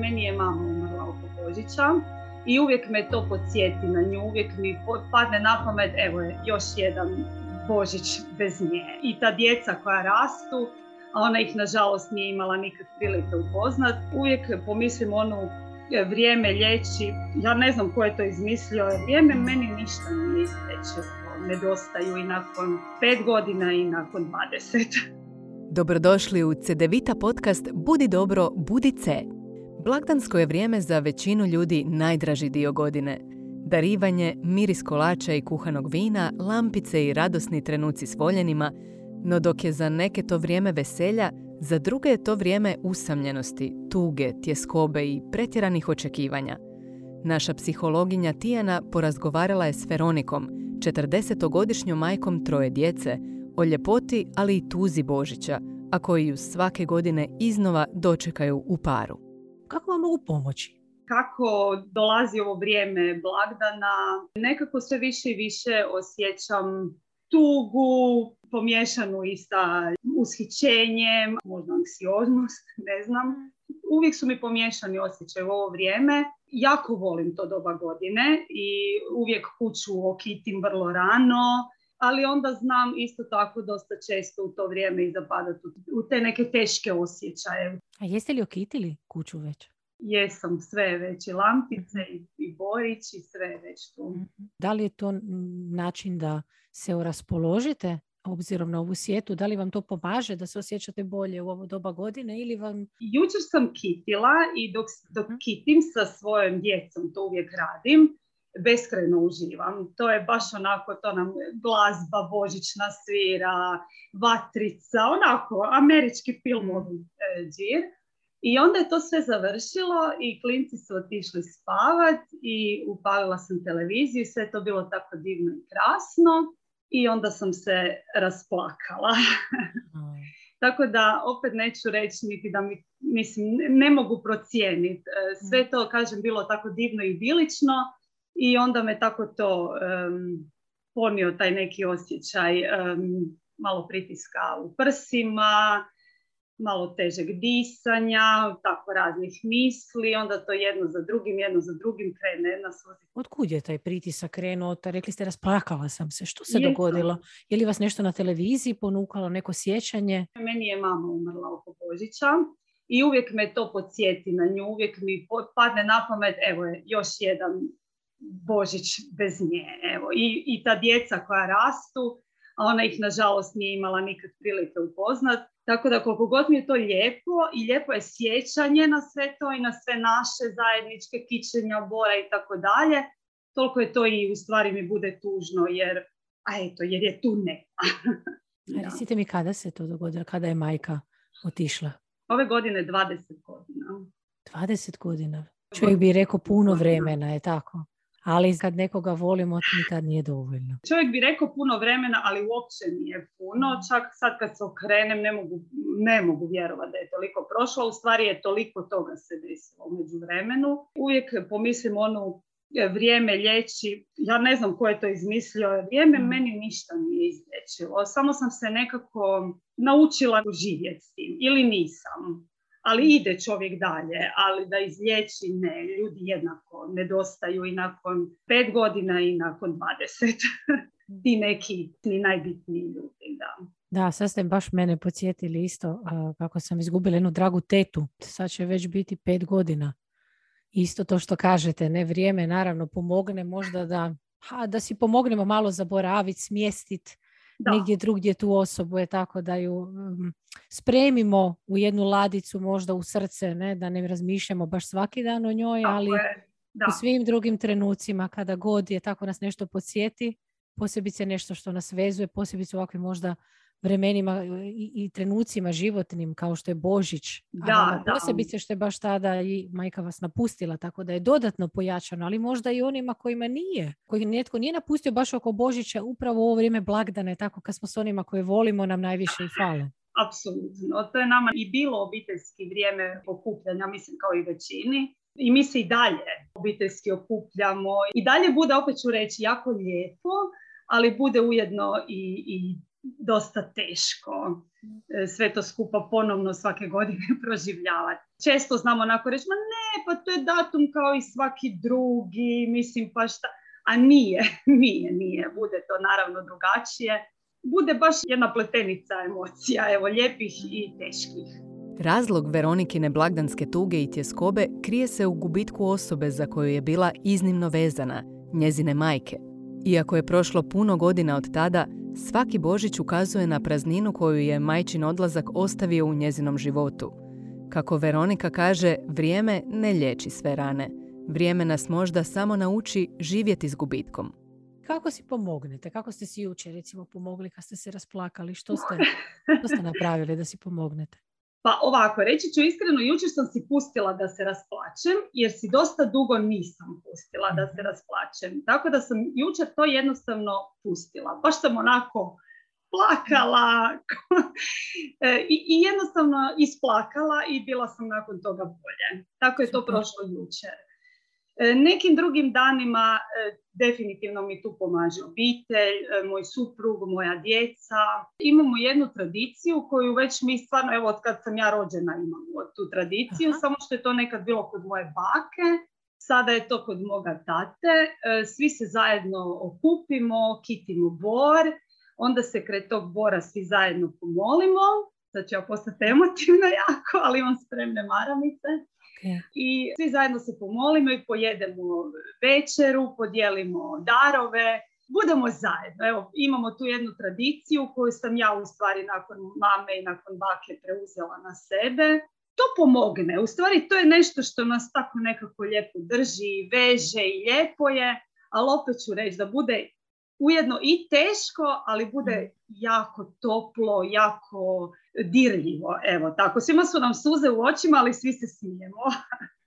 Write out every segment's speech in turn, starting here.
Meni je mama umrla oko Božića i uvijek me to podsjeti na nju, uvijek mi padne na pamet, evo je još jedan Božić bez nje. I ta djeca koja rastu, a ona ih nažalost nije imala nikad prilike upoznat, uvijek pomislim onu e, vrijeme lječi, ja ne znam ko je to izmislio, vrijeme meni ništa nije izlečilo, nedostaju i nakon pet godina i nakon dvadeset. Dobrodošli u CDVita podcast Budi dobro, budi. Blagdansko je vrijeme za većinu ljudi najdraži dio godine. Darivanje, miris kolača i kuhanog vina, lampice i radosni trenuci s voljenima, no dok je za neke to vrijeme veselja, za druge je to vrijeme usamljenosti, tuge, tjeskobe i pretjeranih očekivanja. Naša psihologinja Tijana porazgovarala je s Veronikom, 40-godišnjom majkom troje djece, o ljepoti, ali i tuzi Božića, a koji ju svake godine iznova dočekaju u paru. Kako vam mogu pomoći? Kako dolazi ovo vrijeme blagdana, nekako sve više i više osjećam tugu, pomiješanu i sa ushićenjem, možda anksioznost, ne znam. Uvijek su mi pomiješani osjećaj u ovo vrijeme. Jako volim to doba godine i uvijek kuću okitim vrlo rano ali onda znam isto tako dosta često u to vrijeme i zapadati u te neke teške osjećaje. A jeste li okitili kuću već? Jesam, sve već i lampice i, i borić i sve već tu. Mhm. Da li je to način da se raspoložite obzirom na ovu sjetu? Da li vam to pomaže da se osjećate bolje u ovo doba godine ili vam... Jučer sam kitila i dok, dok mhm. kitim sa svojom djecom, to uvijek radim, beskrajno uživam. To je baš onako, to nam glazba božićna svira, vatrica, onako, američki filmovi e, džir. I onda je to sve završilo i klinci su otišli spavat i upalila sam televiziju sve je to bilo tako divno i krasno i onda sam se rasplakala. tako da opet neću reći niti da mi, mislim, ne mogu procijeniti. E, sve to, kažem, bilo tako divno i bilično i onda me tako to um, ponio taj neki osjećaj malo pritiska u prsima, malo težeg disanja, tako raznih misli, onda to jedno za drugim, jedno za drugim krene na Od kud je taj pritisak krenuo? Rekli ste, rasplakala sam se. Što se dogodilo? Je li vas nešto na televiziji ponukalo, neko sjećanje? Meni je mama umrla oko Božića i uvijek me to podsjeti na nju, uvijek mi padne na pamet, evo je još jedan Božić bez nje. Evo. I, I ta djeca koja rastu, a ona ih nažalost nije imala nikad prilike upoznat. Tako da koliko god mi je to lijepo i lijepo je sjećanje na sve to i na sve naše zajedničke kičenja, bora i tako dalje, toliko je to i u stvari mi bude tužno jer, a eto, jer je tu ne. Recite mi kada se to dogodilo, kada je majka otišla? Ove godine 20 godina. 20 godina. Čovjek bi rekao puno vremena, je tako? Ali kad nekoga volimo, nikad nije dovoljno. Čovjek bi rekao puno vremena, ali uopće nije puno. Čak sad kad se okrenem, ne mogu, ne mogu vjerovati da je toliko prošlo. U stvari je toliko toga se desilo među vremenu. Uvijek pomislim onu e, vrijeme lječi. Ja ne znam ko je to izmislio. Vrijeme mm. meni ništa nije izlječilo. Samo sam se nekako naučila živjeti s tim. Ili nisam ali ide čovjek dalje, ali da izliječi ne, ljudi jednako nedostaju i nakon pet godina i nakon dvadeset. Ti neki ni najbitniji ljudi, da. Da, sad ste baš mene podsjetili isto kako sam izgubila jednu dragu tetu. Sad će već biti pet godina. Isto to što kažete, ne vrijeme naravno pomogne možda da, ha, da si pomognemo malo zaboraviti, smjestiti da. negdje drugdje tu osobu je tako da ju mm, spremimo u jednu ladicu možda u srce, ne? da ne razmišljamo baš svaki dan o njoj, ali u svim drugim trenucima kada god je tako nas nešto podsjeti, posebice nešto što nas vezuje, posebice u ovakvim možda vremenima i, i trenucima životnim kao što je Božić. Da, a posebice što je baš tada i majka vas napustila, tako da je dodatno pojačano, ali možda i onima kojima nije, koji netko nije napustio baš oko Božića upravo u ovo vrijeme blagdane, tako kad smo s onima koje volimo nam najviše i fale. Apsolutno. To je nama i bilo obiteljski vrijeme okupljanja, mislim kao i većini. I mi se i dalje obiteljski okupljamo. I dalje bude, opet ću reći, jako lijepo, ali bude ujedno i, i dosta teško. e, sve to skupa ponovno svake godine proživljavati. Često znamo onako reći, ma ne, pa to je datum kao i svaki drugi, mislim pa šta, a nije, nije, nije, bude to naravno drugačije. Bude baš jedna pletenica emocija, evo, lijepih i teških. Razlog Veronikine blagdanske tuge i tjeskobe krije se u gubitku osobe za koju je bila iznimno vezana, njezine majke. Iako je prošlo puno godina od tada, svaki Božić ukazuje na prazninu koju je majčin odlazak ostavio u njezinom životu. Kako Veronika kaže, vrijeme ne liječi sve rane. Vrijeme nas možda samo nauči živjeti s gubitkom. Kako si pomognete? Kako ste si jučer recimo pomogli kad ste se rasplakali? Što ste, što ste napravili da si pomognete? Pa ovako, reći ću iskreno, jučer sam si pustila da se rasplačem, jer si dosta dugo nisam pustila da se mhm. rasplačem. Tako da sam jučer to jednostavno pustila. Baš sam onako plakala e, I, i jednostavno isplakala i bila sam nakon toga bolje. Tako je to prošlo jučer. E, nekim drugim danima e, definitivno mi tu pomaže obitelj, e, moj suprug, moja djeca. Imamo jednu tradiciju koju već mi stvarno, evo od kad sam ja rođena imamo tu tradiciju, samo što je to nekad bilo kod moje bake, sada je to kod moga tate. Svi se zajedno okupimo, kitimo bor, onda se kraj tog bora svi zajedno pomolimo. Sad ću ja postati emotivna jako, ali imam spremne maramice. I svi zajedno se pomolimo i pojedemo večeru, podijelimo darove, budemo zajedno. Evo, imamo tu jednu tradiciju koju sam ja u stvari nakon mame i nakon bake preuzela na sebe. To pomogne. U stvari to je nešto što nas tako nekako lijepo drži, veže i lijepo je, ali opet ću reći da bude ujedno i teško, ali bude mm. jako toplo, jako dirljivo. Evo tako, svima su nam suze u očima, ali svi se smijemo.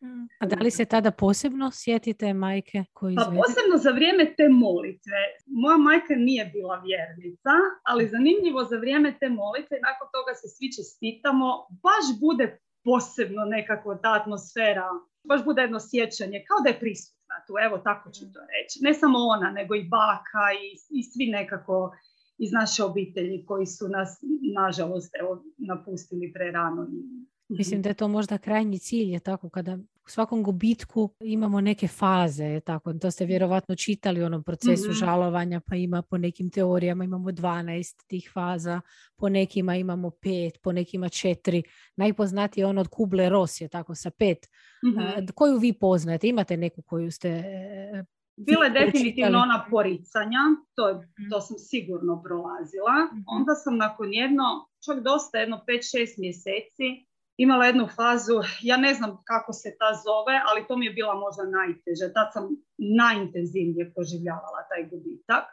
Mm. A da li se tada posebno sjetite majke koji Pa posebno za vrijeme te molitve. Moja majka nije bila vjernica, ali zanimljivo za vrijeme te molitve, nakon toga se svi čestitamo, baš bude posebno nekakva ta atmosfera, baš bude jedno sjećanje, kao da je prisutna tu, evo tako ću to reći. Ne samo ona, nego i baka i, i svi nekako iz naše obitelji koji su nas, nažalost, evo, napustili prerano. Mislim da je to možda krajnji cilj, je tako, kada u svakom gubitku imamo neke faze, je tako, to ste vjerovatno čitali u onom procesu mm žalovanja, pa ima po nekim teorijama imamo 12 tih faza, po nekima imamo pet, po nekima četiri. Najpoznatiji je on od Kuble Ros, je tako, sa pet. mm Koju vi poznate? Imate neku koju ste e, bila je definitivno ona poricanja, to, mhm. to sam sigurno prolazila. Onda sam nakon jedno, čak dosta, jedno 5-6 mjeseci, imala jednu fazu, ja ne znam kako se ta zove, ali to mi je bila možda najteže. Tad sam najintenzivnije proživljavala taj gubitak.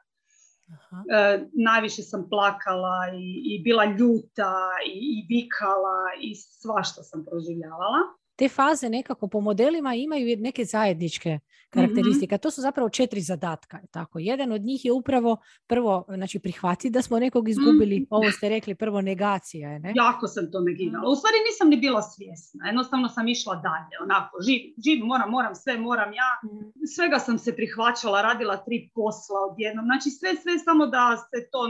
E, najviše sam plakala i, i bila ljuta i, i vikala i svašta sam proživljavala te faze nekako po modelima imaju neke zajedničke karakteristike. To su zapravo četiri zadatka. Tako. Jedan od njih je upravo prvo znači, prihvatiti da smo nekog izgubili. mm Ovo ste rekli, prvo negacija. Je, ne? Jako sam to negirala. U stvari nisam ni bila svjesna. Jednostavno sam išla dalje. Onako, živ, živ moram, moram, sve moram ja. mm Svega sam se prihvaćala, radila tri posla odjednom. Znači sve, sve samo da se to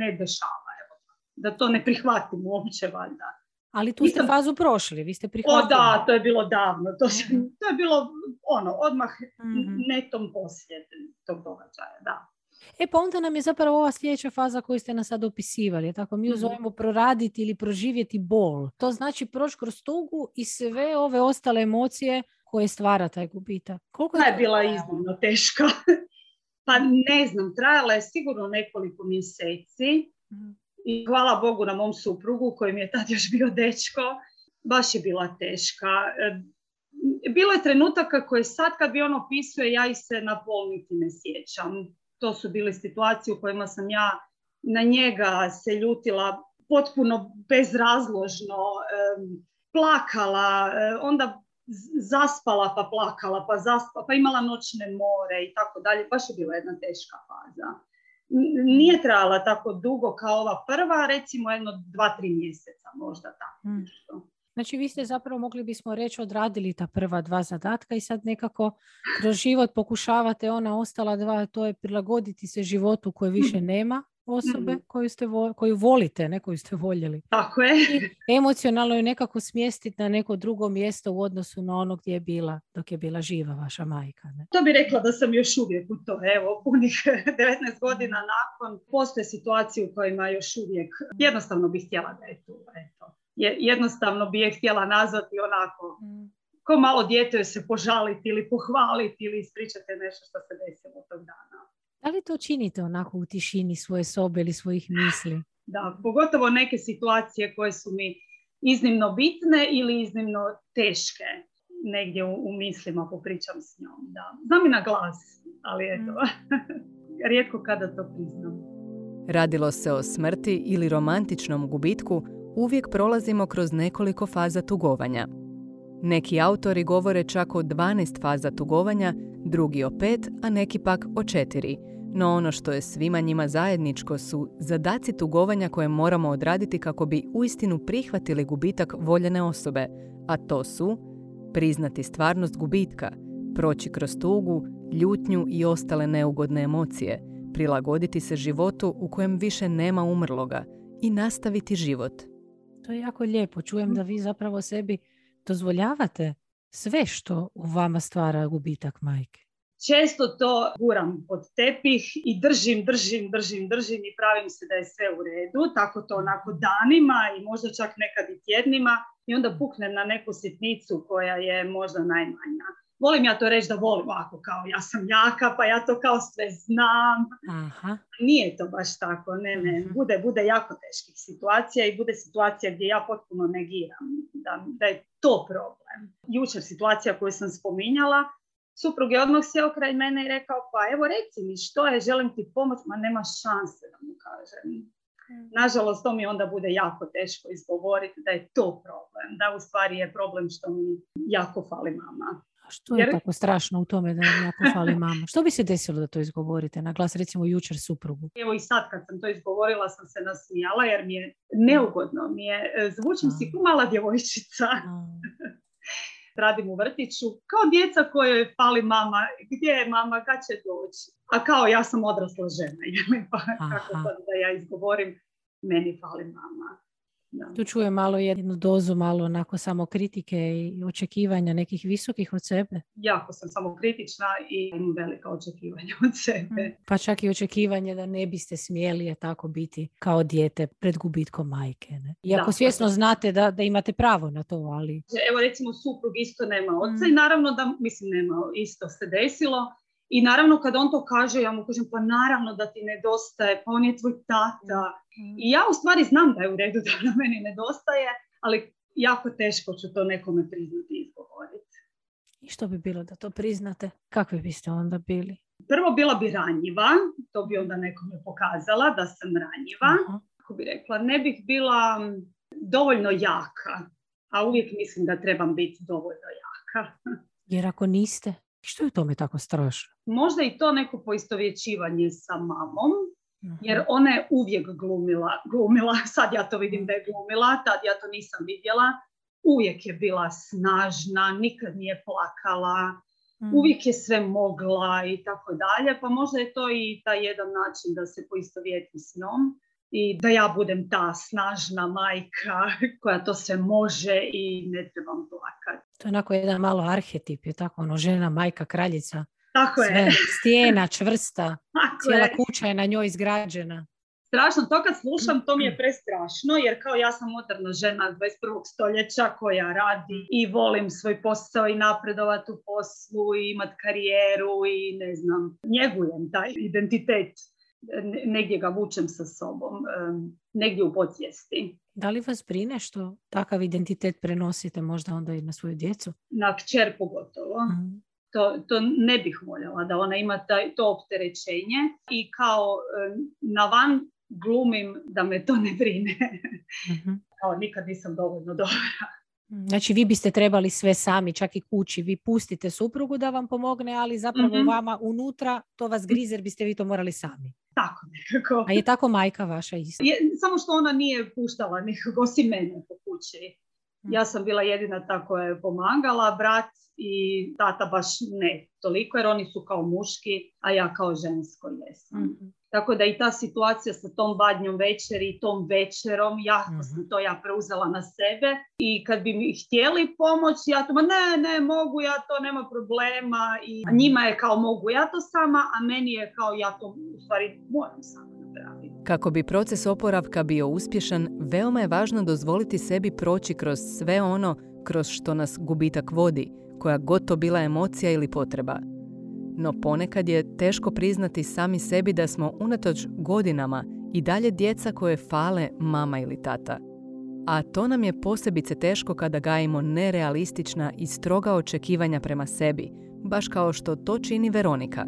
ne dešava. Evo. Da to ne prihvatim uopće valjda. Ali tu ste fazu prošli, vi ste prihvatili. O da, to je bilo davno. To, mhm. to je bilo ono, odmah mm netom poslije tog događaja, da. E pa onda nam je zapravo ova sljedeća faza koju ste nas sad opisivali. Tako mi ju mhm. zovemo proraditi ili proživjeti bol. To znači proći kroz tugu i sve ove ostale emocije koje stvara taj gubitak. Koliko je, je bila iznimno teška. pa ne znam, trajala je sigurno nekoliko mjeseci. mm i hvala Bogu na mom suprugu koji mi je tad još bio dečko. Baš je bila teška. E, bilo je trenutaka koje sad kad bi on opisuje ja ih se na pol niti ne sjećam. To su bile situacije u kojima sam ja na njega se ljutila potpuno bezrazložno, plakala, e, onda zaspala pa plakala, pa zaspala, pa imala noćne more i tako dalje. Baš je bila jedna teška faza nije trajala tako dugo kao ova prva, recimo jedno dva, tri mjeseca možda tako. Mm. Znači vi ste zapravo mogli bismo reći odradili ta prva dva zadatka i sad nekako kroz život pokušavate ona ostala dva, to je prilagoditi se životu koje više nema osobe Mhm. koju, ste vo- koju volite, ne koju ste voljeli. Tako je. I emocionalno ju nekako smjestiti na neko drugo mjesto u odnosu na ono gdje je bila dok je bila živa vaša majka. Ne? To bi rekla da sam još uvijek u to. Evo, punih 19 godina nakon postoje situacije u kojima još uvijek jednostavno bih htjela da je tu. Eto. Je- Jednostavno bi je htjela nazvati onako ko malo dijete se požaliti ili pohvaliti ili ispričati nešto što se desilo tog dana. Da li to činite onako u tišini svoje sobe ili svojih misli? Da, pogotovo neke situacije koje su mi iznimno bitne ili iznimno teške. Negdje u, u mislima popričam s njom. Da. Znam i na glas, ali eto, rijetko kada to priznam. Radilo se o smrti ili romantičnom gubitku, uvijek prolazimo kroz nekoliko faza tugovanja. Neki autori govore čak o 12 faza tugovanja, drugi o 5, a neki pak o 4. No ono što je svima njima zajedničko su zadaci tugovanja koje moramo odraditi kako bi uistinu prihvatili gubitak voljene osobe, a to su priznati stvarnost gubitka, proći kroz tugu, ljutnju i ostale neugodne emocije, prilagoditi se životu u kojem više nema umrloga i nastaviti život. To je jako lijepo. Čujem da vi zapravo sebi dozvoljavate sve što u vama stvara gubitak majke. Često to guram pod tepih i držim, držim, držim, držim i pravim se da je sve u redu. Tako to onako danima i možda čak nekad i tjednima i onda puknem na neku sitnicu koja je možda najmanja. Volim ja to reći da volim ovako kao ja sam jaka pa ja to kao sve znam. Aha. Nije to baš tako, ne, ne. Mhm. Bude, bude jako teških situacija i bude situacija gdje ja potpuno negiram da, da je to problem. Jučer situacija koju sam spominjala, suprug je odmah sjeo kraj mene i rekao pa evo reci mi što je, želim ti pomoć, ma nema šanse da mu kažem. Nažalost, to mi onda bude jako teško izgovoriti da je to problem, da u stvari je problem što mi jako fali mama. A što je Jer- tako strašno u tome da vam jako fali mama? Što bi se desilo da to izgovorite na glas, recimo jučer suprugu? Evo i sad kad sam to izgovorila sam se nasmijala jer mi je neugodno, mi je, e, zvučim si kao mala djevojčica. Radim u vrtiću, kao djeca koje fali mama, gdje je mama, kad će doći? A kao ja sam odrasla žena, pa kako sad da ja izgovorim, meni fali mama. Da. Tu čujem malo jednu dozu, malo onako samo kritike i očekivanja nekih visokih od sebe. Jako sam samo kritična i imam velika očekivanja od sebe. Pa čak i očekivanje da ne biste smjeli je tako biti kao dijete pred gubitkom majke. Ne? Iako Da. svjesno znate da, da imate pravo na to, ali Evo recimo suprug isto nema oca Mm. i naravno da, mislim nema, isto se desilo. I naravno kad on to kaže, ja mu kažem pa naravno da ti nedostaje, pa on je tvoj tata. I ja u stvari znam da je u redu da na meni nedostaje, ali jako teško ću to nekome priznati i izgovoriti. i što bi bilo da to priznate? Kakvi biste onda bili? Prvo bila bi ranjiva, to bi onda nekome pokazala da sam ranjiva. Aha. Kako bi rekla, ne bih bila dovoljno jaka, a uvijek mislim da trebam biti dovoljno jaka. Jer ako niste, što je u tome tako strašno? Možda i to neko poistovjećivanje sa mamom, Mhm. jer ona je uvijek glumila, glumila, sad ja to vidim da je glumila, tad ja to nisam vidjela, uvijek je bila snažna, nikad nije plakala, Mhm. uvijek je sve mogla i tako dalje, pa možda je to i taj jedan način da se poistovjeti s njom i da ja budem ta snažna majka koja to sve može i ne trebam plakati. To je onako jedan malo arhetip, je tako ono žena, majka, kraljica, Tako je, sve, stijena, čvrsta, tako cijela je. kuća je na njoj izgrađena. Strašno, to kad slušam, to mi je prestrašno, jer kao ja sam moderna žena 21. stoljeća koja radi i volim svoj posao i napredovati u poslu i imat karijeru i ne znam, njegujem taj identitet. Ne- Negdje ga vučem sa sobom, negdje u podsvijesti. Da li vas brine što takav identitet prenosite možda onda i na svoju djecu? Na kćer pogotovo. Mhm. To, to ne bih voljela da ona ima taj, to opterećenje i kao na van glumim da me to ne brine. Mhm. kao nikad nisam dovoljno dobra. Znači vi biste trebali sve sami, čak i kući. Vi pustite suprugu da vam pomogne, ali zapravo Mhm. vama unutra to vas grize jer biste vi to morali sami. Tako nekako. A je tako majka vaša isto? Je, samo što ona nije puštala nikog osim mene po kući. Mhm. Ja sam bila jedina ta koja je pomagala, brat i tata baš ne toliko jer oni su kao muški, a ja kao žensko jesam. Mhm. Tako da i ta situacija sa tom badnjom večeri i tom večerom, jako Mhm. sam to ja preuzela na sebe i kad bi mi htjeli pomoć, ja to, ma ne, ne, mogu ja to, nema problema i a njima je kao mogu ja to sama, a meni je kao ja to u stvari moram sama napraviti. Kako bi proces oporavka bio uspješan, veoma je važno dozvoliti sebi proći kroz sve ono kroz što nas gubitak vodi, koja god to bila emocija ili potreba. No ponekad je teško priznati sami sebi da smo unatoč godinama i dalje djeca koje fale mama ili tata. A to nam je posebice teško kada gajimo nerealistična i stroga očekivanja prema sebi, baš kao što to čini Veronika.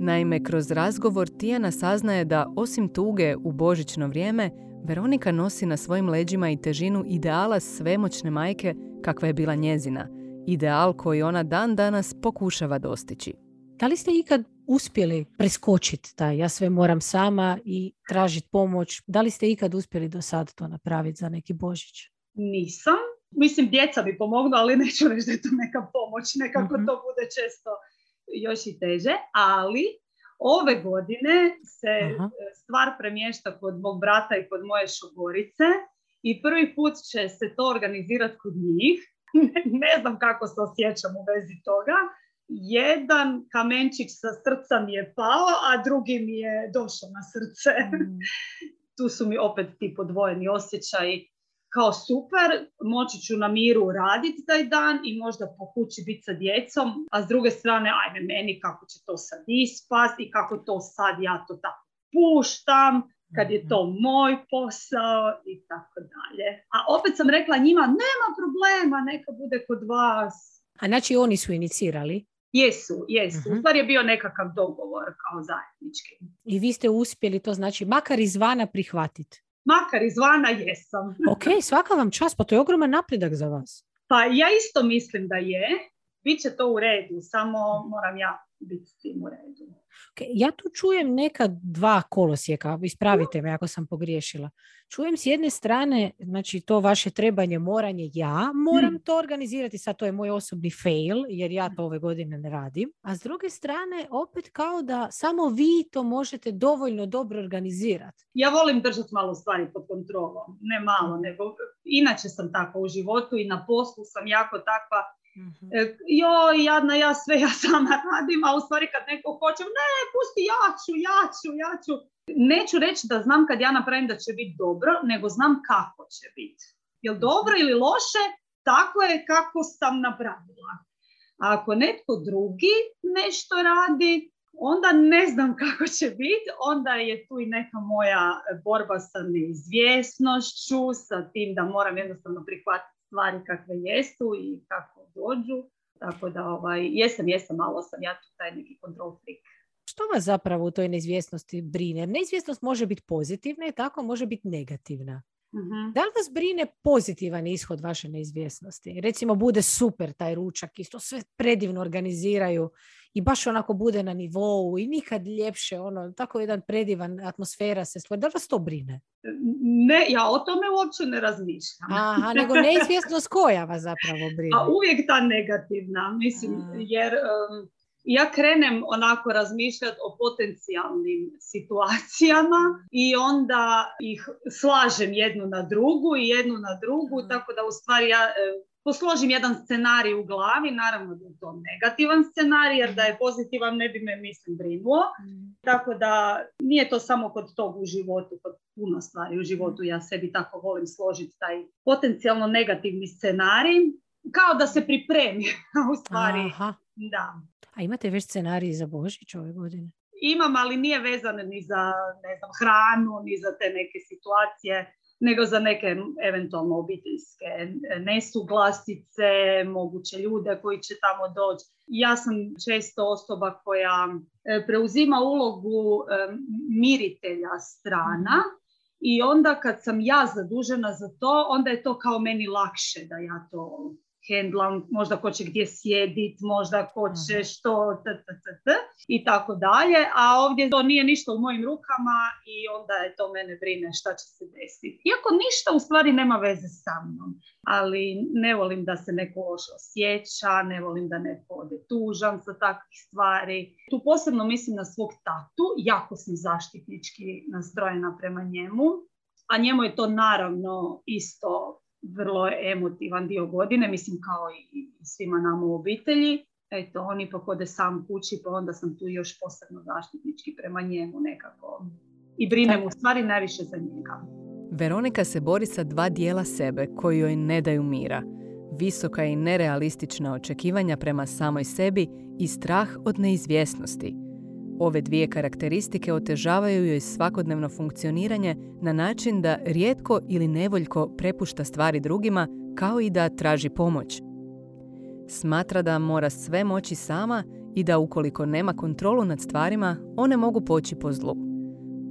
Naime, kroz razgovor Tijana saznaje da osim tuge u božićno vrijeme, Veronika nosi na svojim leđima i težinu ideala svemoćne majke kakva je bila njezina, ideal koji ona dan danas pokušava dostići. Da li ste ikad uspjeli preskočiti taj ja sve moram sama i tražiti pomoć? Da li ste ikad uspjeli do sad to napraviti za neki Božić? Nisam. Mislim, djeca bi pomogla, ali neću reći da je to neka pomoć. Nekako Mhm. to bude često još i teže. Ali ove godine se Aha. stvar premješta kod mog brata i kod moje šogorice i prvi put će se to organizirati kod njih. ne znam kako se osjećam u vezi toga. Jedan kamenčić sa srca mi je pao, a drugi mi je došao na srce. Mm. tu su mi opet ti podvojeni osjećaji kao super, moći ću na miru raditi taj dan i možda po kući biti sa djecom, a s druge strane, ajme meni kako će to sad ispast i kako to sad ja to tako puštam, kad je to moj posao i tako dalje. A opet sam rekla njima, nema problema, neka bude kod vas. A znači oni su inicirali Jesu, jesu. Mhm. U stvari je bio nekakav dogovor kao zajednički. i vi ste uspjeli to znači makar izvana prihvatiti. Makar izvana jesam. Ok, svaka vam čast, pa to je ogroman napredak za vas. Pa ja isto mislim da je. Biće to u redu, samo moram ja biti s tim u redu. Ok, Ja tu čujem neka dva kolosijeka, ispravite me ako sam pogriješila. Čujem s jedne strane, znači to vaše trebanje, moranje, ja moram Mm. to organizirati, sad to je moj osobni fail, jer ja to ove godine ne radim. A s druge strane, opet kao da samo vi to možete dovoljno dobro organizirati. Ja volim držati malo stvari pod kontrolom. Ne malo, nego inače sam tako u životu i na poslu sam jako takva e, joj, jadna, ja sve ja sama radim, a u stvari kad neko hoće, ne, pusti, ja ću, ja ću, ja ću. Neću reći da znam kad ja napravim da će biti dobro, nego znam kako će biti. Jel dobro ili loše, tako je kako sam napravila. A ako netko drugi nešto radi, onda ne znam kako će biti, onda je tu i neka moja borba sa neizvjesnošću, sa tim da moram jednostavno prihvatiti stvari kakve jesu i kako dođu. Tako da ovaj, jesam, jesam, malo sam ja tu taj neki control freak. Što vas zapravo u toj neizvjesnosti brine? Neizvjesnost može biti pozitivna i tako može biti negativna. Mhm. Da li vas brine pozitivan ishod vaše neizvjesnosti? Recimo bude super taj ručak, isto sve predivno organiziraju i baš onako bude na nivou i nikad ljepše, ono, tako jedan predivan atmosfera se stvori. Da li vas to brine? Ne, ja o tome uopće ne razmišljam. Aha, nego neizvjesnost koja vas zapravo brine? A uvijek ta negativna, mislim, A. jer um, ja krenem onako razmišljati o potencijalnim situacijama i onda ih slažem jednu na drugu i jednu na drugu, Mm. tako da u stvari ja e, posložim jedan scenarij u glavi, naravno da je to negativan scenarij, jer da je pozitivan ne bi me, mislim, brinuo. Tako da nije to samo kod tog u životu, kod puno stvari u životu ja sebi tako volim složiti taj potencijalno negativni scenarij, kao da se pripremi, u stvari Aha. da. A imate već scenarij za Božić ove godine? Imam, ali nije vezan ni za ne znam, hranu, ni za te neke situacije, nego za neke eventualno obiteljske nesuglasice, moguće ljude koji će tamo doći. Ja sam često osoba koja e, preuzima ulogu e, miritelja strana i onda kad sam ja zadužena za to, onda je to kao meni lakše da ja to hendlam, možda ko će gdje sjedit, možda ko će što, t, t, t, t, i tako dalje. A ovdje to nije ništa u mojim rukama i onda je to mene brine šta će se desiti. Iako ništa u stvari nema veze sa mnom. Ali ne volim da se neko loše osjeća, ne volim da neko ode tužan sa takvih stvari. Tu posebno mislim na svog tatu, jako sam zaštitnički nastrojena prema njemu. A njemu je to naravno isto vrlo emotivan dio godine, mislim kao i svima nama u obitelji. Eto, oni pa kode sam kući, pa onda sam tu još posebno zaštitnički prema njemu nekako. I brinem u stvari najviše za njega. Veronika se bori sa dva dijela sebe koji joj ne daju mira. Visoka i nerealistična očekivanja prema samoj sebi i strah od neizvjesnosti – Ove dvije karakteristike otežavaju joj svakodnevno funkcioniranje na način da rijetko ili nevoljko prepušta stvari drugima kao i da traži pomoć. Smatra da mora sve moći sama i da ukoliko nema kontrolu nad stvarima, one mogu poći po zlu.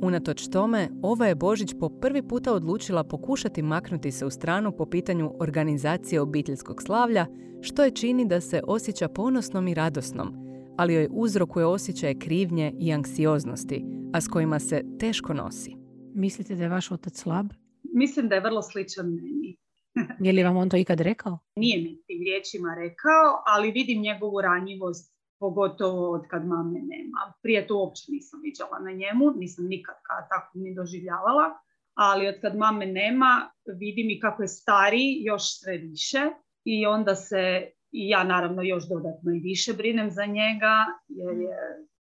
Unatoč tome, ova je Božić po prvi puta odlučila pokušati maknuti se u stranu po pitanju organizacije obiteljskog slavlja, što je čini da se osjeća ponosnom i radosnom – ali joj uzrokuje osjećaje krivnje i anksioznosti, a s kojima se teško nosi. Mislite da je vaš otac slab? Mislim da je vrlo sličan meni. je li vam on to ikad rekao? Nije mi tim riječima rekao, ali vidim njegovu ranjivost, pogotovo od kad mame nema. Prije to uopće nisam viđala na njemu, nisam nikad tako ni doživljavala, ali od kad mame nema vidim i kako je stariji još sve više i onda se i ja naravno još dodatno i više brinem za njega jer je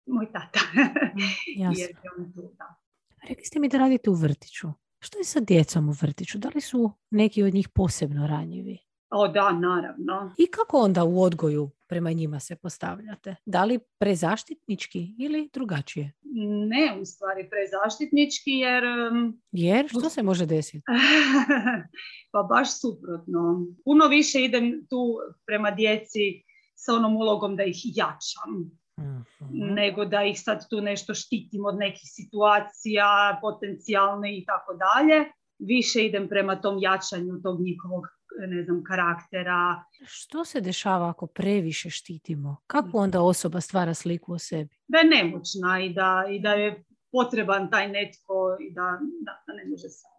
moj tata. jer je on tu, da. Rekli ste mi da radite u vrtiću. Što je sa djecom u vrtiću? Da li su neki od njih posebno ranjivi? O da, naravno. I kako onda u odgoju prema njima se postavljate? Da li prezaštitnički ili drugačije? Ne, u stvari prezaštitnički jer... Jer? Što se može desiti? pa baš suprotno. Puno više idem tu prema djeci sa onom ulogom da ih jačam. Mhm. nego da ih sad tu nešto štitim od nekih situacija potencijalne i tako dalje. Više idem prema tom jačanju tog njihovog ne znam, karaktera. Što se dešava ako previše štitimo? Kako onda osoba stvara sliku o sebi? Da je nemoćna i da, i da je potreban taj netko i da, da, ne može sam.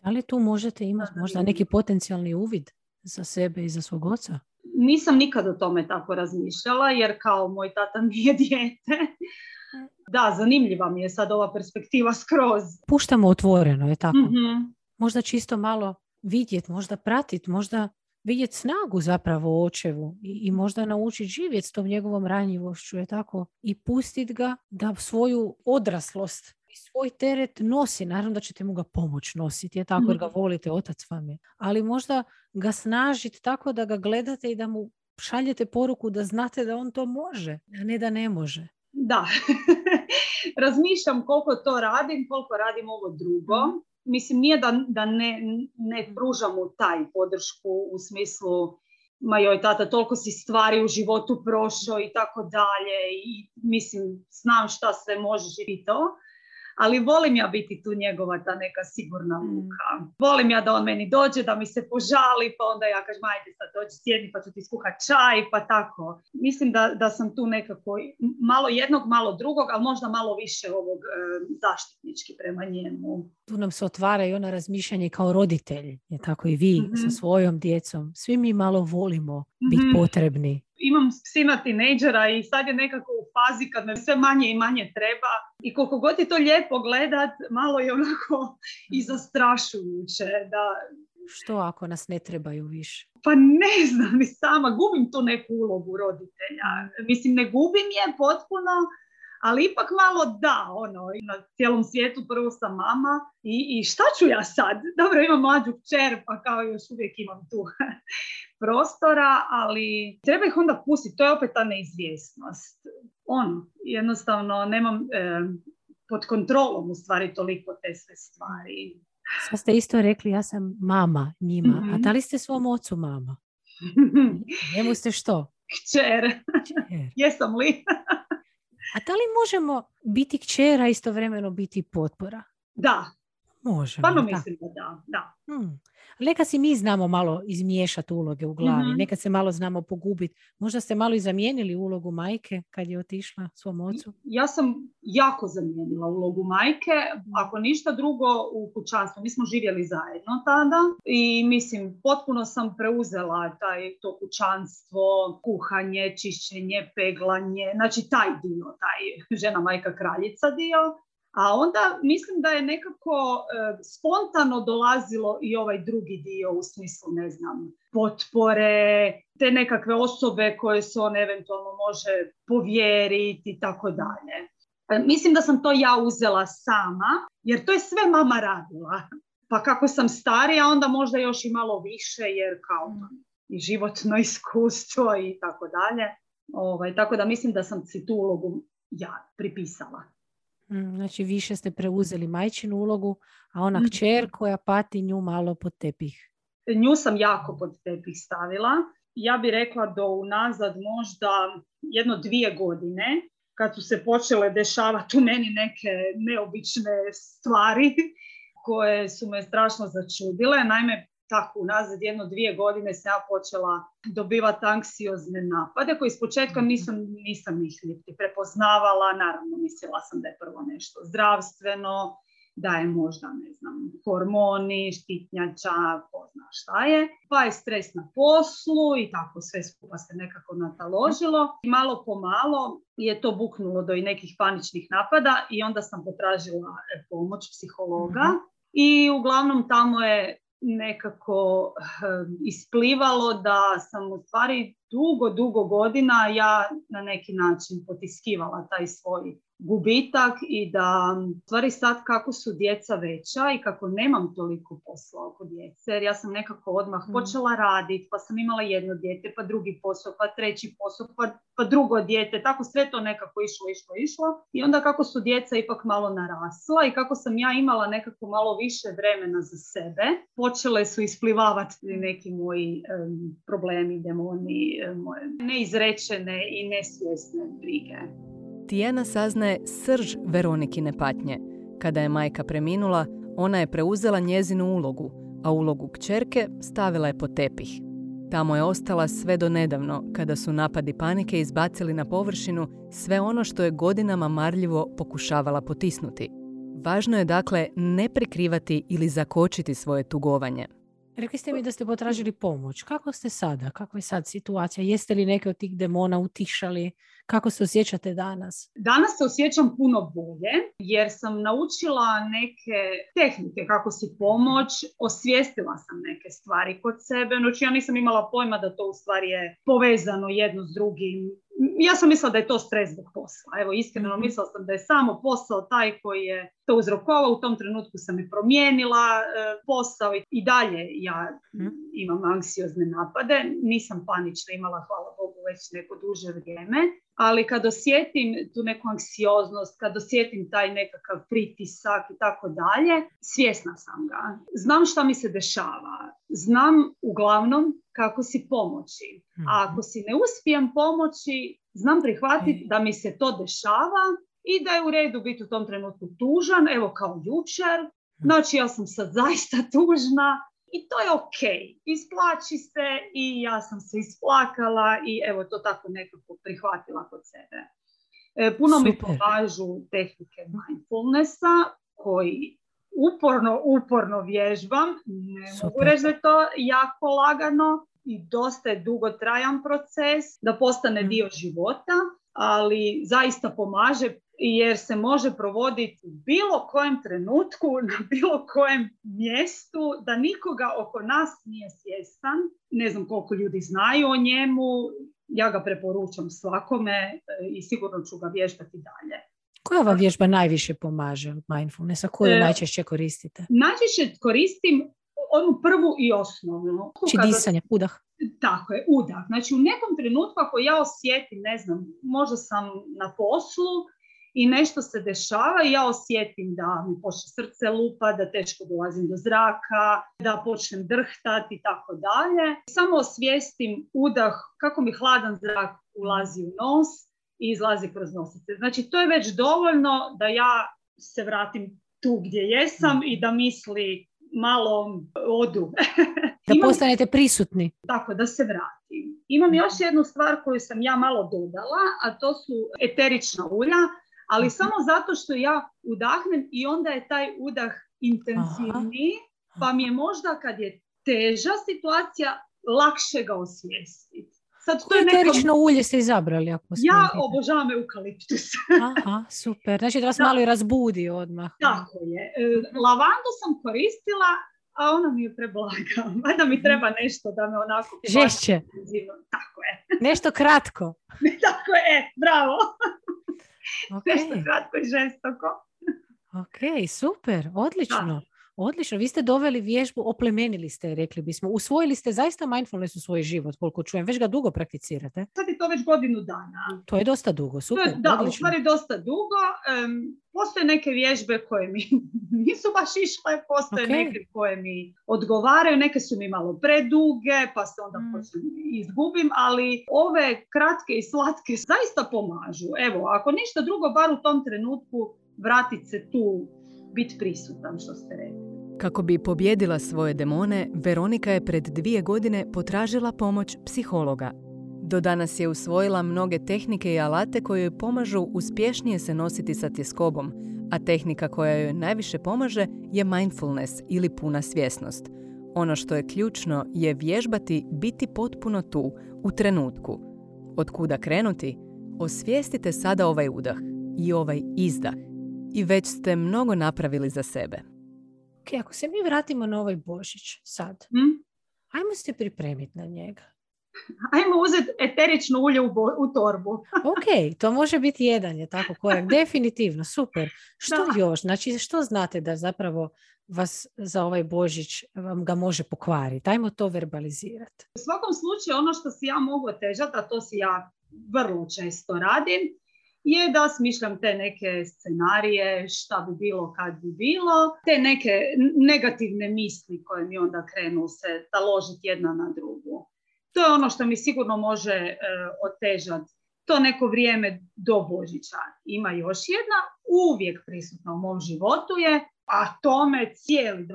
Da li tu možete imati možda neki potencijalni uvid za sebe i za svog oca? Nisam nikad o tome tako razmišljala jer kao moj tata nije dijete. Da, zanimljiva mi je sad ova perspektiva skroz. Puštamo otvoreno, je tako? mm Možda čisto malo vidjeti, možda pratiti, možda vidjeti snagu zapravo u očevu i, i možda naučiti živjeti s tom njegovom ranjivošću, je tako, i pustiti ga da svoju odraslost i svoj teret nosi. Naravno da ćete mu ga pomoć nositi, je tako, jer ga mhm. volite, otac vam je. Ali možda ga snažiti tako da ga gledate i da mu šaljete poruku da znate da on to može, a ne da ne može. Da, razmišljam koliko to radim, koliko radim ovo drugo. Mhm mislim nije da, da ne, ne pružam mu taj podršku u smislu ma joj tata toliko si stvari u životu prošao i tako dalje i mislim znam šta sve možeš i to ali volim ja biti tu njegova ta neka sigurna mm. luka. Volim ja da on meni dođe, da mi se požali, pa onda ja kažem, ajde sad dođi sjedni pa ću ti skuhat čaj, pa tako. Mislim da, da sam tu nekako malo jednog, malo drugog, ali možda malo više ovog e, zaštitnički prema njemu. Tu nam se otvara i ono razmišljanje kao roditelj, je tako i vi sa mhm. svojom djecom. Svi mi malo volimo biti mhm. potrebni imam sina tinejdžera i sad je nekako u fazi kad me sve manje i manje treba i koliko god je to lijepo gledat, malo je onako i mhm. zastrašujuće da što ako nas ne trebaju više? Pa ne znam, i sama gubim tu neku ulogu roditelja. Mislim, ne gubim je potpuno, ali ipak malo da, ono, na cijelom svijetu prvo sam mama i, i šta ću ja sad? Dobro, imam mlađu kćer, pa kao još uvijek imam tu prostora, ali treba ih onda pustiti, to je opet ta neizvjesnost. Ono, jednostavno nemam e, pod kontrolom u stvari toliko te sve stvari. Sad ste isto rekli, ja sam mama njima, a mhm. da li ste svom ocu mama? Njemu ste što? Kćer. Jesam li? A da li možemo biti kćera istovremeno biti potpora? Da, Može. Stvarno mislim da da. da. Hmm. Neka si mi znamo malo izmiješati uloge u glavi, Mhm. nekad se malo znamo pogubiti. Možda ste malo i zamijenili ulogu majke kad je otišla svom ocu. Ja sam jako zamijenila ulogu majke, ako ništa drugo u kućanstvu. Mi smo živjeli zajedno tada i mislim potpuno sam preuzela taj, to kućanstvo, kuhanje, čišćenje, peglanje, znači taj dio, taj žena majka kraljica dio. A onda mislim da je nekako e, spontano dolazilo i ovaj drugi dio u smislu, ne znam, potpore, te nekakve osobe koje se on eventualno može povjeriti i tako dalje. E, Mislim da sam to ja uzela sama, jer to je sve mama radila. Pa kako sam starija, onda možda još i malo više, jer kao to i životno iskustvo i tako dalje. Ovaj, tako da mislim da sam si tu ulogu ja pripisala. Mm, Znači više ste preuzeli majčinu ulogu, a ona Mhm. kćer koja pati nju malo pod tepih. Nju sam jako pod tepih stavila. Ja bi rekla do unazad možda jedno dvije godine kad su se počele dešavati u meni neke neobične stvari koje su me strašno začudile. Naime, tako unazad jedno dvije godine sam ja počela dobivati anksiozne napade koji s početka nisam, nisam ih niti prepoznavala. Naravno, mislila sam da je prvo nešto zdravstveno, da je možda, ne znam, hormoni, štitnjača, ko zna šta je. Pa je stres na poslu i tako sve skupa se nekako nataložilo. I malo po malo je to buknulo do i nekih paničnih napada i onda sam potražila e, pomoć psihologa. Mhm. I uglavnom tamo je nekako eh, isplivalo da sam u stvari dugo, dugo godina ja na neki način potiskivala taj svoj gubitak i da stvari sad kako su djeca veća i kako nemam toliko posla oko djece, jer ja sam nekako odmah Mhm. počela raditi, pa sam imala jedno dijete, pa drugi posao, pa treći posao, pa, pa drugo dijete, tako sve to nekako išlo, išlo, išlo. I onda kako su djeca ipak malo narasla i kako sam ja imala nekako malo više vremena za sebe, počele su isplivavati neki moji em, problemi, demoni, em, moje neizrečene i nesvjesne brige. Tijana saznaje srž Veronikine patnje. Kada je majka preminula, ona je preuzela njezinu ulogu, a ulogu kćerke stavila je pod tepih. Tamo je ostala sve do nedavno, kada su napadi panike izbacili na površinu sve ono što je godinama marljivo pokušavala potisnuti. Važno je dakle ne prikrivati ili zakočiti svoje tugovanje. Rekli ste mi da ste potražili pomoć. Kako ste sada? Kakva je sad situacija? Jeste li neke od tih demona utišali? Kako se osjećate danas? Danas se osjećam puno bolje jer sam naučila neke tehnike kako si pomoć, osvijestila sam neke stvari kod sebe, znači ja nisam imala pojma da to u stvari je povezano jedno s drugim. Ja sam mislila da je to stres zbog posla. Evo, iskreno Mhm. mislila sam da je samo posao taj koji je to uzrokovao. U tom trenutku sam i promijenila e, posao i- i dalje ja Mhm. imam anksiozne napade. Nisam panična imala, hvala Bogu, već neko duže vrijeme. Ali kad osjetim tu neku anksioznost, kad osjetim taj nekakav pritisak i tako dalje, svjesna sam ga. Znam šta mi se dešava. Znam uglavnom kako si pomoći. Mhm. A ako si ne uspijem pomoći, znam prihvatiti E. da mi se to dešava i da je u redu biti u tom trenutku tužan, evo kao jučer. Znači ja sam sad zaista tužna i to je ok. Isplači se i ja sam se isplakala i evo to tako nekako prihvatila kod sebe. E, puno mi Super. pomažu tehnike mindfulnessa koji uporno, uporno vježbam. Ne mogu Super. reći da je to jako lagano i dosta je dugotrajan proces da postane Mhm. dio života, ali zaista pomaže jer se može provoditi u bilo kojem trenutku, na bilo kojem mjestu, da nikoga oko nas nije svjestan. Ne znam koliko ljudi znaju o njemu, ja ga preporučam svakome e, i sigurno ću ga vježbati dalje. Koja vam vježba najviše pomaže od mindfulnessa? Koju E, najčešće koristite? Najčešće koristim onu prvu i osnovnu. Znači disanje, udah. Tako je, udah. Znači u nekom trenutku ako ja osjetim, ne znam, možda sam na poslu i nešto se dešava i ja osjetim da mi počne srce lupa, da teško dolazim do zraka, da počnem drhtati i tako dalje. Samo osvijestim udah kako mi hladan zrak ulazi u nos i izlazi kroz nosice. Znači to je već dovoljno da ja se vratim tu gdje jesam i da misli malo odu. Da postanete prisutni. Tako, da se vratim. Imam još jednu stvar koju sam ja malo dodala, a to su eterična ulja, ali samo zato što ja udahnem i onda je taj udah intenzivniji, pa mi je možda kad je teža situacija lakše ga osvijestiti. Sad, to je eterično ulje ste izabrali? Ako ja obožavam eukaliptus. Aha, super. Znači da vas malo i razbudi odmah. Tako je. E, lavandu sam koristila, a ona mi je preblaga. Mada mi treba nešto da me onako... Žešće. Tako je. Nešto kratko. Tako je, bravo. Okay. Nešto kratko i žestoko. ok, super, odlično. Odlično, vi ste doveli vježbu, oplemenili ste, rekli bismo. Usvojili ste zaista mindfulness u svoj život, koliko čujem. Već ga dugo prakticirate. Sad je to već godinu dana. To je dosta dugo, super. da, odlično. u stvari dosta dugo. Um, postoje neke vježbe koje mi nisu baš išle, postoje neke koje mi odgovaraju, neke su mi malo preduge, pa se onda mm. izgubim, ali ove kratke i slatke zaista pomažu. Evo, ako ništa drugo, bar u tom trenutku vratit se tu biti prisutan, što ste rekli. Kako bi pobjedila svoje demone, Veronika je pred dvije godine potražila pomoć psihologa. Do danas je usvojila mnoge tehnike i alate koje joj pomažu uspješnije se nositi sa tjeskobom, a tehnika koja joj najviše pomaže je mindfulness ili puna svjesnost. Ono što je ključno je vježbati biti potpuno tu, u trenutku. Od kuda krenuti? Osvijestite sada ovaj udah i ovaj izdah i već ste mnogo napravili za sebe. Ok, ako se mi vratimo na ovaj Božić sad, hmm? ajmo se pripremiti na njega. Ajmo uzeti eterično ulje u, u torbu. ok, to može biti jedan je tako korak. Definitivno, super. Što još? Znači, što znate da zapravo vas za ovaj Božić vam ga može pokvariti? Ajmo to verbalizirati. U svakom slučaju ono što si ja mogu otežati, a to si ja vrlo često radim, je da smišljam te neke scenarije, šta bi bilo kad bi bilo, te neke negativne misli koje mi onda krenu se taložiti jedna na drugu. To je ono što mi sigurno može e, otežati to neko vrijeme do Božića. Ima još jedna, uvijek prisutna u mom životu je, a tome cijeli 12.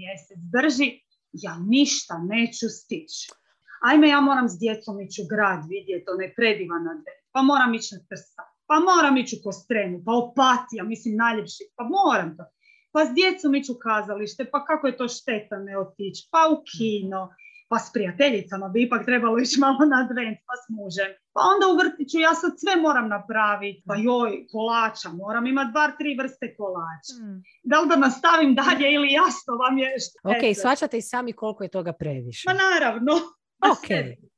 mjesec drži, ja ništa neću stići. Ajme, ja moram s djecom ići u grad vidjeti onaj predivan advent, pa moram ići na trsta pa moram ići u Kostrenu, pa opatija, mislim najljepši, pa moram to. Pa s djecom ići u kazalište, pa kako je to šteta ne otići, pa u kino, pa s prijateljicama bi ipak trebalo ići malo na advent, pa s mužem. Pa onda u vrtiću ja sad sve moram napraviti, pa joj, kolača, moram imati bar tri vrste kolača. Mm. Da li da nastavim dalje ili jasno vam je? Ok, svačate i sami koliko je toga previše. Pa naravno. Ok,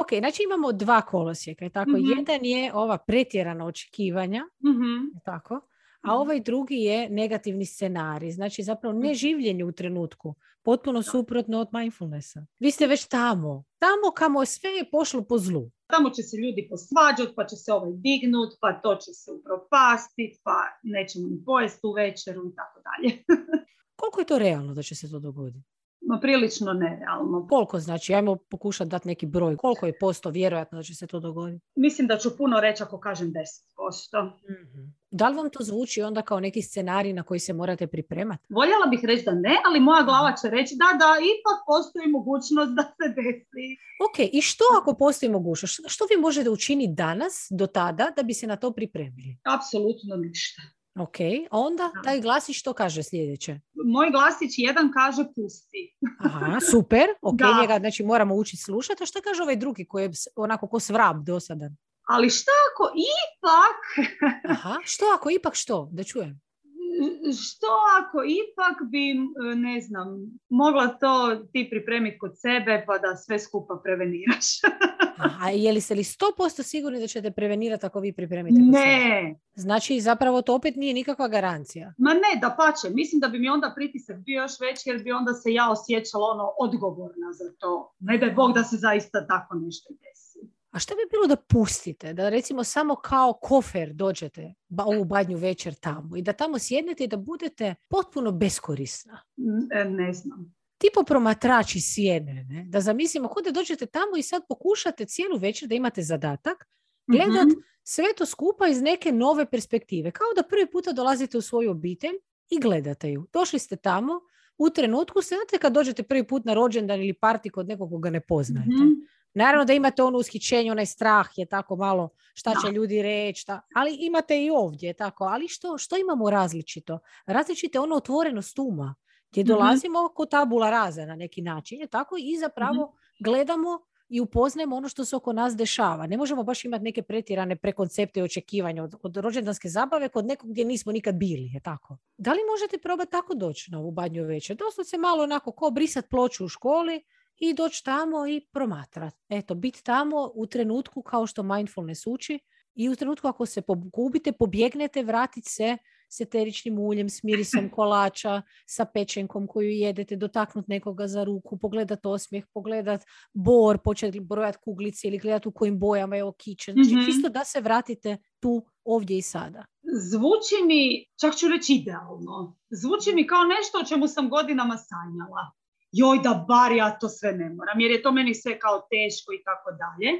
ok, znači imamo dva kolosijeka. Tako, mm Jedan je ova pretjerana očekivanja, mm tako, a mhm. ovaj drugi je negativni scenarij. Znači zapravo ne življenje u trenutku. Potpuno suprotno od mindfulnessa. Vi ste već tamo. Tamo kamo sve je pošlo po zlu. Tamo će se ljudi posvađati, pa će se ovaj dignut, pa to će se upropastiti, pa nećemo ni pojesti u večeru i tako dalje. Koliko je to realno da će se to dogoditi? No, prilično nerealno. Koliko znači? Ajmo pokušati dati neki broj. Koliko je posto vjerojatno da će se to dogoditi? Mislim da ću puno reći ako kažem 10%. mm Da li vam to zvuči onda kao neki scenarij na koji se morate pripremati? Voljela bih reći da ne, ali moja glava će reći da, da, ipak postoji mogućnost da se desi. Ok, i što ako postoji mogućnost? Što vi možete učiniti danas, do tada, da bi se na to pripremili? Apsolutno ništa. Ok, onda taj glasić što kaže sljedeće? Moj glasić jedan kaže pusti. Aha, super, ok, da. njega znači moramo učiti slušati. A što kaže ovaj drugi koji je onako ko svrab dosadan? Ali što ako ipak... Aha, što ako ipak što? Da čujem što ako ipak bi, ne znam, mogla to ti pripremiti kod sebe pa da sve skupa preveniraš? A je li se li 100% sigurni da ćete prevenirati ako vi pripremite Ne. Znači zapravo to opet nije nikakva garancija. Ma ne, da pače. Mislim da bi mi onda pritisak bio još veći jer bi onda se ja osjećala ono odgovorna za to. Ne da je Bog da se zaista tako nešto desi. A što bi bilo da pustite, da recimo samo kao kofer dođete u badnju večer tamo i da tamo sjednete i da budete potpuno beskorisna? Ne, ne znam. Tipo promatrači sjedne, ne? da zamislimo kod da dođete tamo i sad pokušate cijelu večer da imate zadatak gledat mm sve to skupa iz neke nove perspektive. Kao da prvi puta dolazite u svoju obitelj i gledate ju. Došli ste tamo, u trenutku, znate kad dođete prvi put na rođendan ili parti kod nekog koga ne poznajete. Mhm. Naravno da imate ono ushićenje, onaj strah je tako malo šta će ljudi reći, šta, ali imate i ovdje tako. Ali što, što imamo različito? Je ono otvorenost uma gdje Mhm. dolazimo kod tabula raza na neki način. Je tako i zapravo Mhm. gledamo i upoznajemo ono što se oko nas dešava. Ne možemo baš imati neke pretjerane prekoncepte i očekivanja od, od rođendanske zabave kod nekog gdje nismo nikad bili, je tako? Da li možete probati tako doći na ovu badnju večer? Doslovce malo onako ko brisat ploču u školi i doći tamo i promatrat. Eto, biti tamo u trenutku kao što mindfulness uči i u trenutku ako se pogubite, pobjegnete, vratiti se s eteričnim uljem, s mirisom kolača, sa pečenkom koju jedete, dotaknut nekoga za ruku, pogledat osmijeh, pogledat bor, početi brojat kuglice ili gledat u kojim bojama je okićen. Znači, Mhm. čisto da se vratite tu, ovdje i sada. Zvuči mi, čak ću reći idealno, zvuči mi kao nešto o čemu sam godinama sanjala. Joj, da bar ja to sve ne moram, jer je to meni sve kao teško i tako dalje.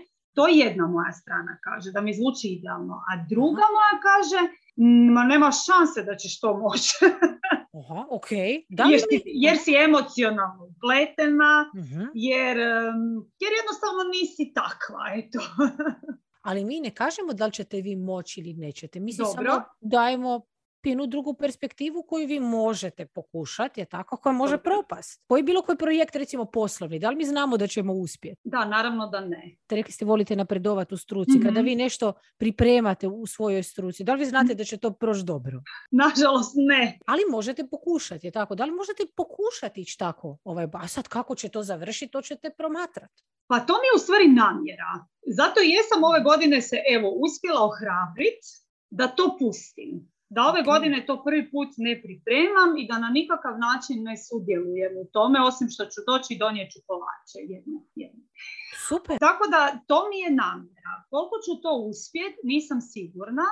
To jedna moja strana kaže, da mi zvuči idealno. A druga moja kaže, "Mm, ma nema šanse da ćeš to moći. Aha, ok. Da li jer, si, jer si emocionalno upletena, Mhm. jer, jer jednostavno nisi takva, eto. Ali mi ne kažemo da li ćete vi moći ili nećete. Mi si Dobro. samo dajemo pinu drugu perspektivu koju vi možete pokušati, je tako, koja može propast. Koji bilo koji projekt, recimo poslovni, da li mi znamo da ćemo uspjeti? Da, naravno da ne. Te rekli ste volite napredovati u struci. Kada Mhm. vi nešto pripremate u svojoj struci, da li vi znate da će to proći dobro? Nažalost ne. Ali možete pokušati, je tako? Da li možete pokušati ići tako? Ovaj, a sad kako će to završiti, to ćete promatrati. Pa to mi je u stvari namjera. Zato jesam ove godine se evo uspjela ohrabrit da to pustim. Da ove godine to prvi put ne pripremam i da na nikakav način ne sudjelujem u tome, osim što ću doći i donijet ću kolače jedne. jedne. Super. Tako da to mi je namjera. Koliko ću to uspjet, nisam sigurna,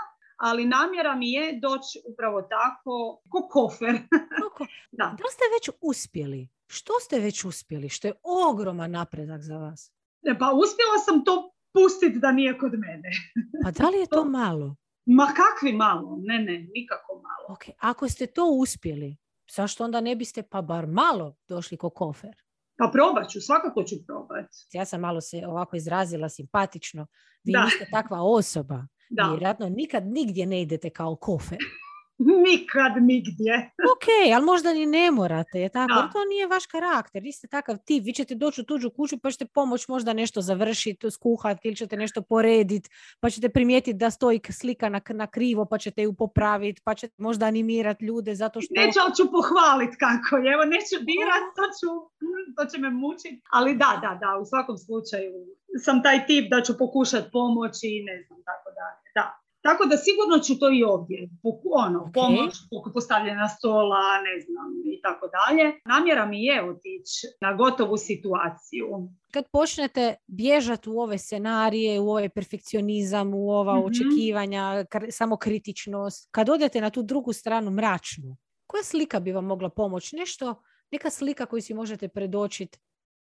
ali namjera mi je doći upravo tako, ko kofer. Da. Da li ste već uspjeli? Što ste već uspjeli? Što je ogroman napredak za vas. E, Pa uspjela sam to pustiti da nije kod mene. Pa da li je to malo? Ma kakvi malo? Ne, ne, nikako malo. Ok, ako ste to uspjeli, zašto onda ne biste pa bar malo došli ko kofer? Pa probat ću, svakako ću probat. Ja sam malo se ovako izrazila simpatično. Vi Da. niste takva osoba. Da, Vjerojatno nikad nigdje ne idete kao kofer. Nikad nigdje. Ok, ali možda ni ne morate, je tako? Da. Jer to nije vaš karakter, vi ste takav tip, vi ćete doći u tuđu kuću pa ćete pomoći možda nešto završiti, skuhati ili ćete nešto porediti, pa ćete primijetiti da stoji slika na, na krivo pa ćete ju popraviti, pa ćete možda animirati ljude zato što... Neću, ali ću pohvalit kako je. Evo, neću dirat, to, ću, to će me mučiti. Ali da, da, da, u svakom slučaju sam taj tip da ću pokušati pomoći i ne znam, tako da, da. Tako da sigurno ću to i ovdje, ono, Ok. pomoć, oko postavljena stola, ne znam, i tako dalje. Namjera mi je otići na gotovu situaciju. Kad počnete bježati u ove scenarije, u ovaj perfekcionizam, u ova Mhm. očekivanja, kr- samokritičnost, kad odete na tu drugu stranu mračnu, koja slika bi vam mogla pomoći? Nešto, neka slika koju si možete predočiti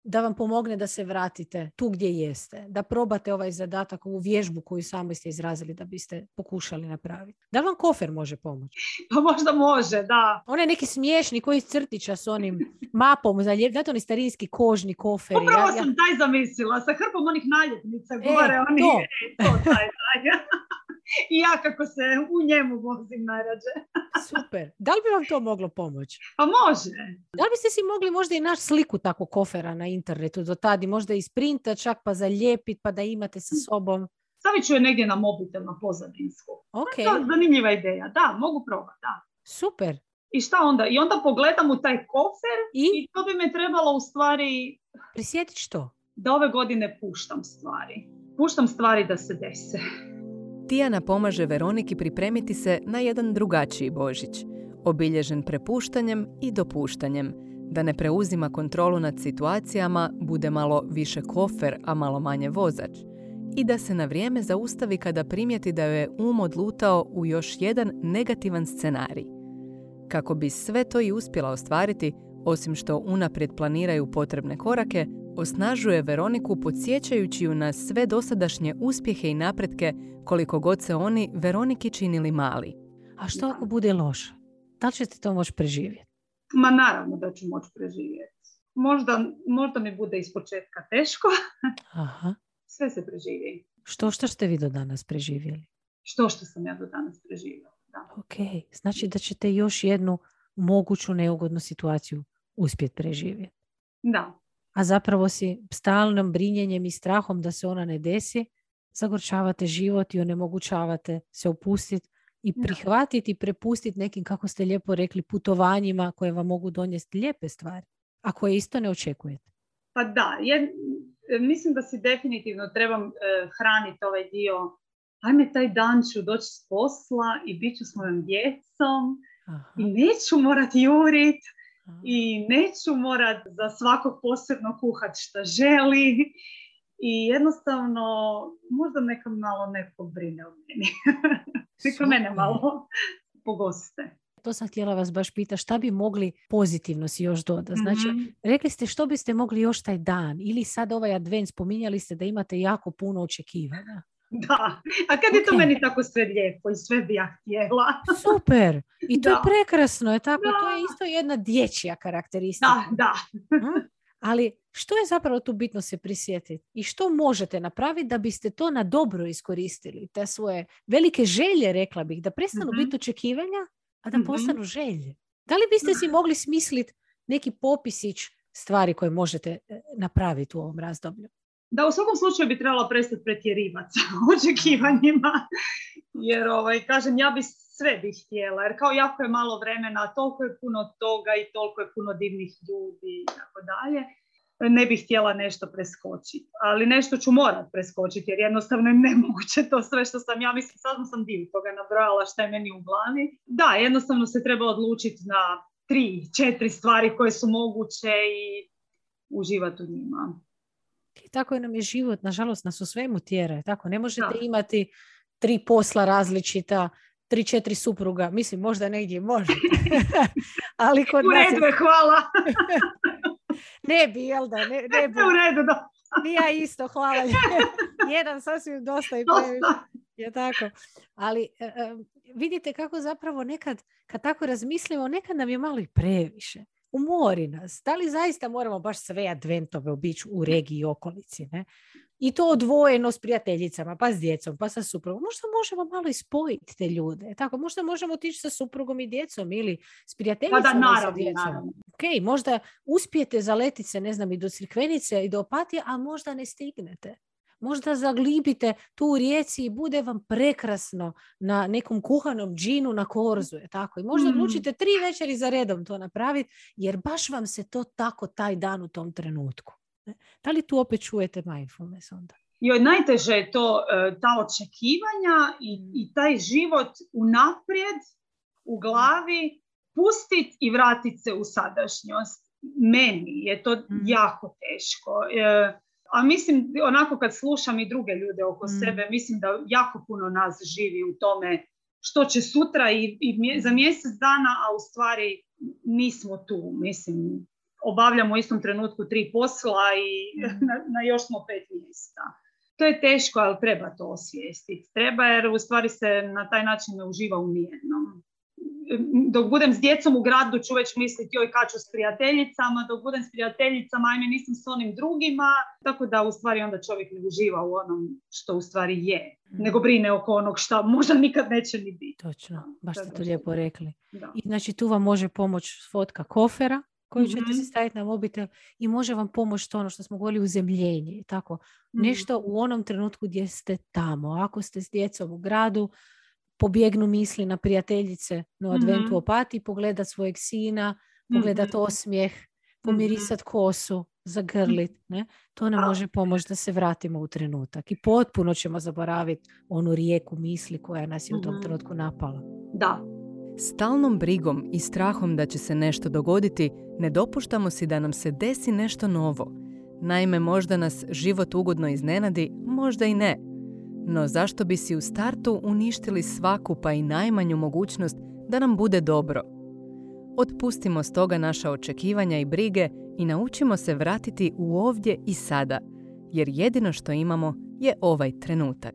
da vam pomogne da se vratite tu gdje jeste, da probate ovaj zadatak, ovu vježbu koju sami ste izrazili da biste pokušali napraviti. Da li vam kofer može pomoći? Pa možda može, da. Onaj neki smiješni koji crtića s onim mapom znate oni starinski kožni koferi. Upravo Ja- ja- sam taj zamislila, sa hrpom onih naljepnica, E, gore oni, to. e, to, taj, taj. I ja kako se u njemu vozim najrađe. Super. Da li bi vam to moglo pomoći? Pa može. Da li biste si mogli možda i naći sliku tako kofera na internetu do tad i možda isprinta čak pa zalijepit pa da imate sa sobom? Stavit ću je negdje na mobitel, na pozadinsku. Ok, To je zanimljiva ideja. Da, mogu probati, da. super. I šta onda? I onda pogledam u taj kofer I i to bi me trebalo u stvari prisjetit što? da ove godine puštam stvari. Puštam stvari da se dese. Tijana pomaže Veroniki pripremiti se na jedan drugačiji Božić, obilježen prepuštanjem i dopuštanjem, da ne preuzima kontrolu nad situacijama, bude malo više kofer, a malo manje vozač, i da se na vrijeme zaustavi kada primijeti da je um odlutao u još jedan negativan scenarij. Kako bi sve to i uspjela ostvariti, osim što unaprijed planiraju potrebne korake, osnažuje Veroniku podsjećajući ju na sve dosadašnje uspjehe i napretke koliko god se oni Veroniki činili mali. A što ako bude loše? Da li ćete to moći preživjeti? Ma naravno da ću moći preživjeti. Možda, možda mi bude iz početka teško. Aha. Sve se preživi. Što što ste vi do danas preživjeli? Što što sam ja do danas preživjela. Da. Ok, znači da ćete još jednu moguću neugodnu situaciju uspjeti preživjeti. Da. A zapravo si stalnom brinjenjem i strahom da se ona ne desi, zagorčavate život i onemogućavate se opustiti i prihvatiti i prepustiti nekim, kako ste lijepo rekli, putovanjima koje vam mogu donijeti lijepe stvari, a koje isto ne očekujete. Pa da, jed- mislim da si definitivno trebam e, hraniti ovaj dio. Ajme, taj dan ću doći s posla i bit ću s mojom djecom Aha, i neću morat jurit aha. I neću morat za svakog posebno kuhat šta želi i jednostavno možda neka malo neko brine o meni. neka mene malo pogoste. To sam htjela vas baš pitati, šta bi mogli pozitivno si još dodati? Znači, Mhm. rekli ste što biste mogli još taj dan ili sad ovaj advent, spominjali ste da imate jako puno očekivanja. Da, a kad je to meni tako sve lijepo i sve bi ja htjela. Super! I to je Da. prekrasno, je tako? To je Da. isto jedna dječja karakteristika. Da, da. Mm? Ali što je zapravo tu bitno se prisjetiti? I što možete napraviti da biste to na dobro iskoristili? Te svoje velike želje, rekla bih, da prestanu Mhm. biti očekivanja, a da Mhm. postanu želje. Da li biste si mogli smisliti neki popisić stvari koje možete e, napraviti u ovom razdoblju? Da, u svakom slučaju bi trebala prestati pretjerivati sa očekivanjima. Jer, ovaj, kažem, ja bi sve bi htjela. Jer kao jako je malo vremena, toliko je puno toga i toliko je puno divnih ljudi i tako dalje. Ne bih htjela nešto preskočiti. Ali nešto ću morat preskočiti jer jednostavno je nemoguće to sve što sam ja mislim. Sad sam dio toga nabrojala što je meni u glavi. Da, jednostavno se treba odlučiti na tri, četiri stvari koje su moguće i uživati u njima. Tako je nam je život, nažalost, nas u svemu tjera. je Tako, ne možete Da. imati tri posla različita, tri, četiri supruga. Mislim, možda negdje možete. Ali kod U nas je- redu je, hvala. ne bi, jel da? Ne, ne bi. U redu, da. Ja isto, hvala. Jedan sasvim dosta i. Dosta. Je tako. Ali e, e, vidite kako zapravo nekad, kad tako razmislimo, nekad nam je malo i previše. Umori nas. Da li zaista moramo baš sve adventove obići u regiji i okolici? Ne? I to odvojeno s prijateljicama, pa s djecom, pa sa suprugom. Možda možemo malo i spojiti te ljude. Tako, možda možemo otići sa suprugom i djecom ili s Pa prijateljicama da, i sa naravno, djecom. naravno. Ok, možda uspijete zaletiti se, ne znam, i do Crikvenice i do Opatije, a možda ne stignete. Možda zaglibite tu u rijeci i bude vam prekrasno na nekom kuhanom džinu na korzu. Je tako? I možda Mm. odlučite tri večeri za redom to napraviti, jer baš vam se to tako taj dan u tom trenutku. ne? Da li tu opet čujete mindfulness onda? Joj, najteže je to, e, ta očekivanja i, i taj život unaprijed u glavi pustit i vratit se u sadašnjost. Meni je to Mm. jako teško. E, a mislim, onako kad slušam i druge ljude oko Mm. sebe, mislim da jako puno nas živi u tome što će sutra i, i mje- za mjesec dana, a u stvari nismo tu. Mislim, obavljamo u istom trenutku tri posla i Mhm. na, na još smo pet mjesta. To je teško, ali treba to osvijestiti. Treba jer u stvari se na taj način ne uživa u nijednom. Dok budem s djecom u gradu ću već misliti joj kad ću s prijateljicama, dok budem s prijateljicama ajme nisam s onim drugima, tako da u stvari onda čovjek ne uživa u onom što u stvari je, nego brine oko onog što možda nikad neće ni biti. Točno, baš ste to lijepo rekli. Da. I znači tu vam može pomoć fotka kofera koju ćete Mhm. si staviti na mobitel i može vam pomoći to ono što smo govorili uzemljenje. Tako, nešto u onom trenutku gdje ste tamo. Ako ste s djecom u gradu, pobjegnu misli na prijateljice na adventu Mhm. opati, pogledat svojeg sina, pogledat Mhm. osmijeh, pomirisat kosu, zagrlit. Ne? To nam može pomoći da se vratimo u trenutak i potpuno ćemo zaboraviti onu rijeku misli koja nas je u tom Mhm. trenutku napala. Da. Stalnom brigom i strahom da će se nešto dogoditi, ne dopuštamo si da nam se desi nešto novo. Naime, možda nas život ugodno iznenadi, možda i ne. No zašto bi si u startu uništili svaku pa i najmanju mogućnost da nam bude dobro? Otpustimo stoga naša očekivanja i brige i naučimo se vratiti u ovdje i sada, jer jedino što imamo je ovaj trenutak.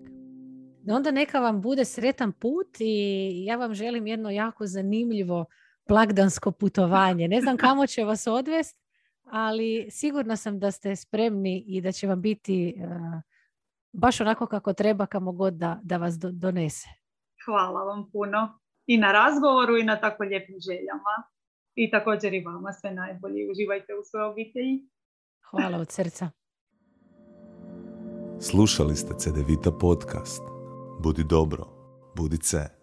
Onda neka vam bude sretan put i ja vam želim jedno jako zanimljivo blagdansko putovanje. Ne znam kamo će vas odvesti, ali sigurna sam da ste spremni i da će vam biti eh, baš onako kako treba kamo god da, da vas donese. Hvala vam puno i na razgovoru i na tako lijepim željama. I također i vama sve najbolje. Uživajte u svojoj obitelji. Hvala od srca. Slušali ste Cedevita podcast. Budi dobro, budi ce.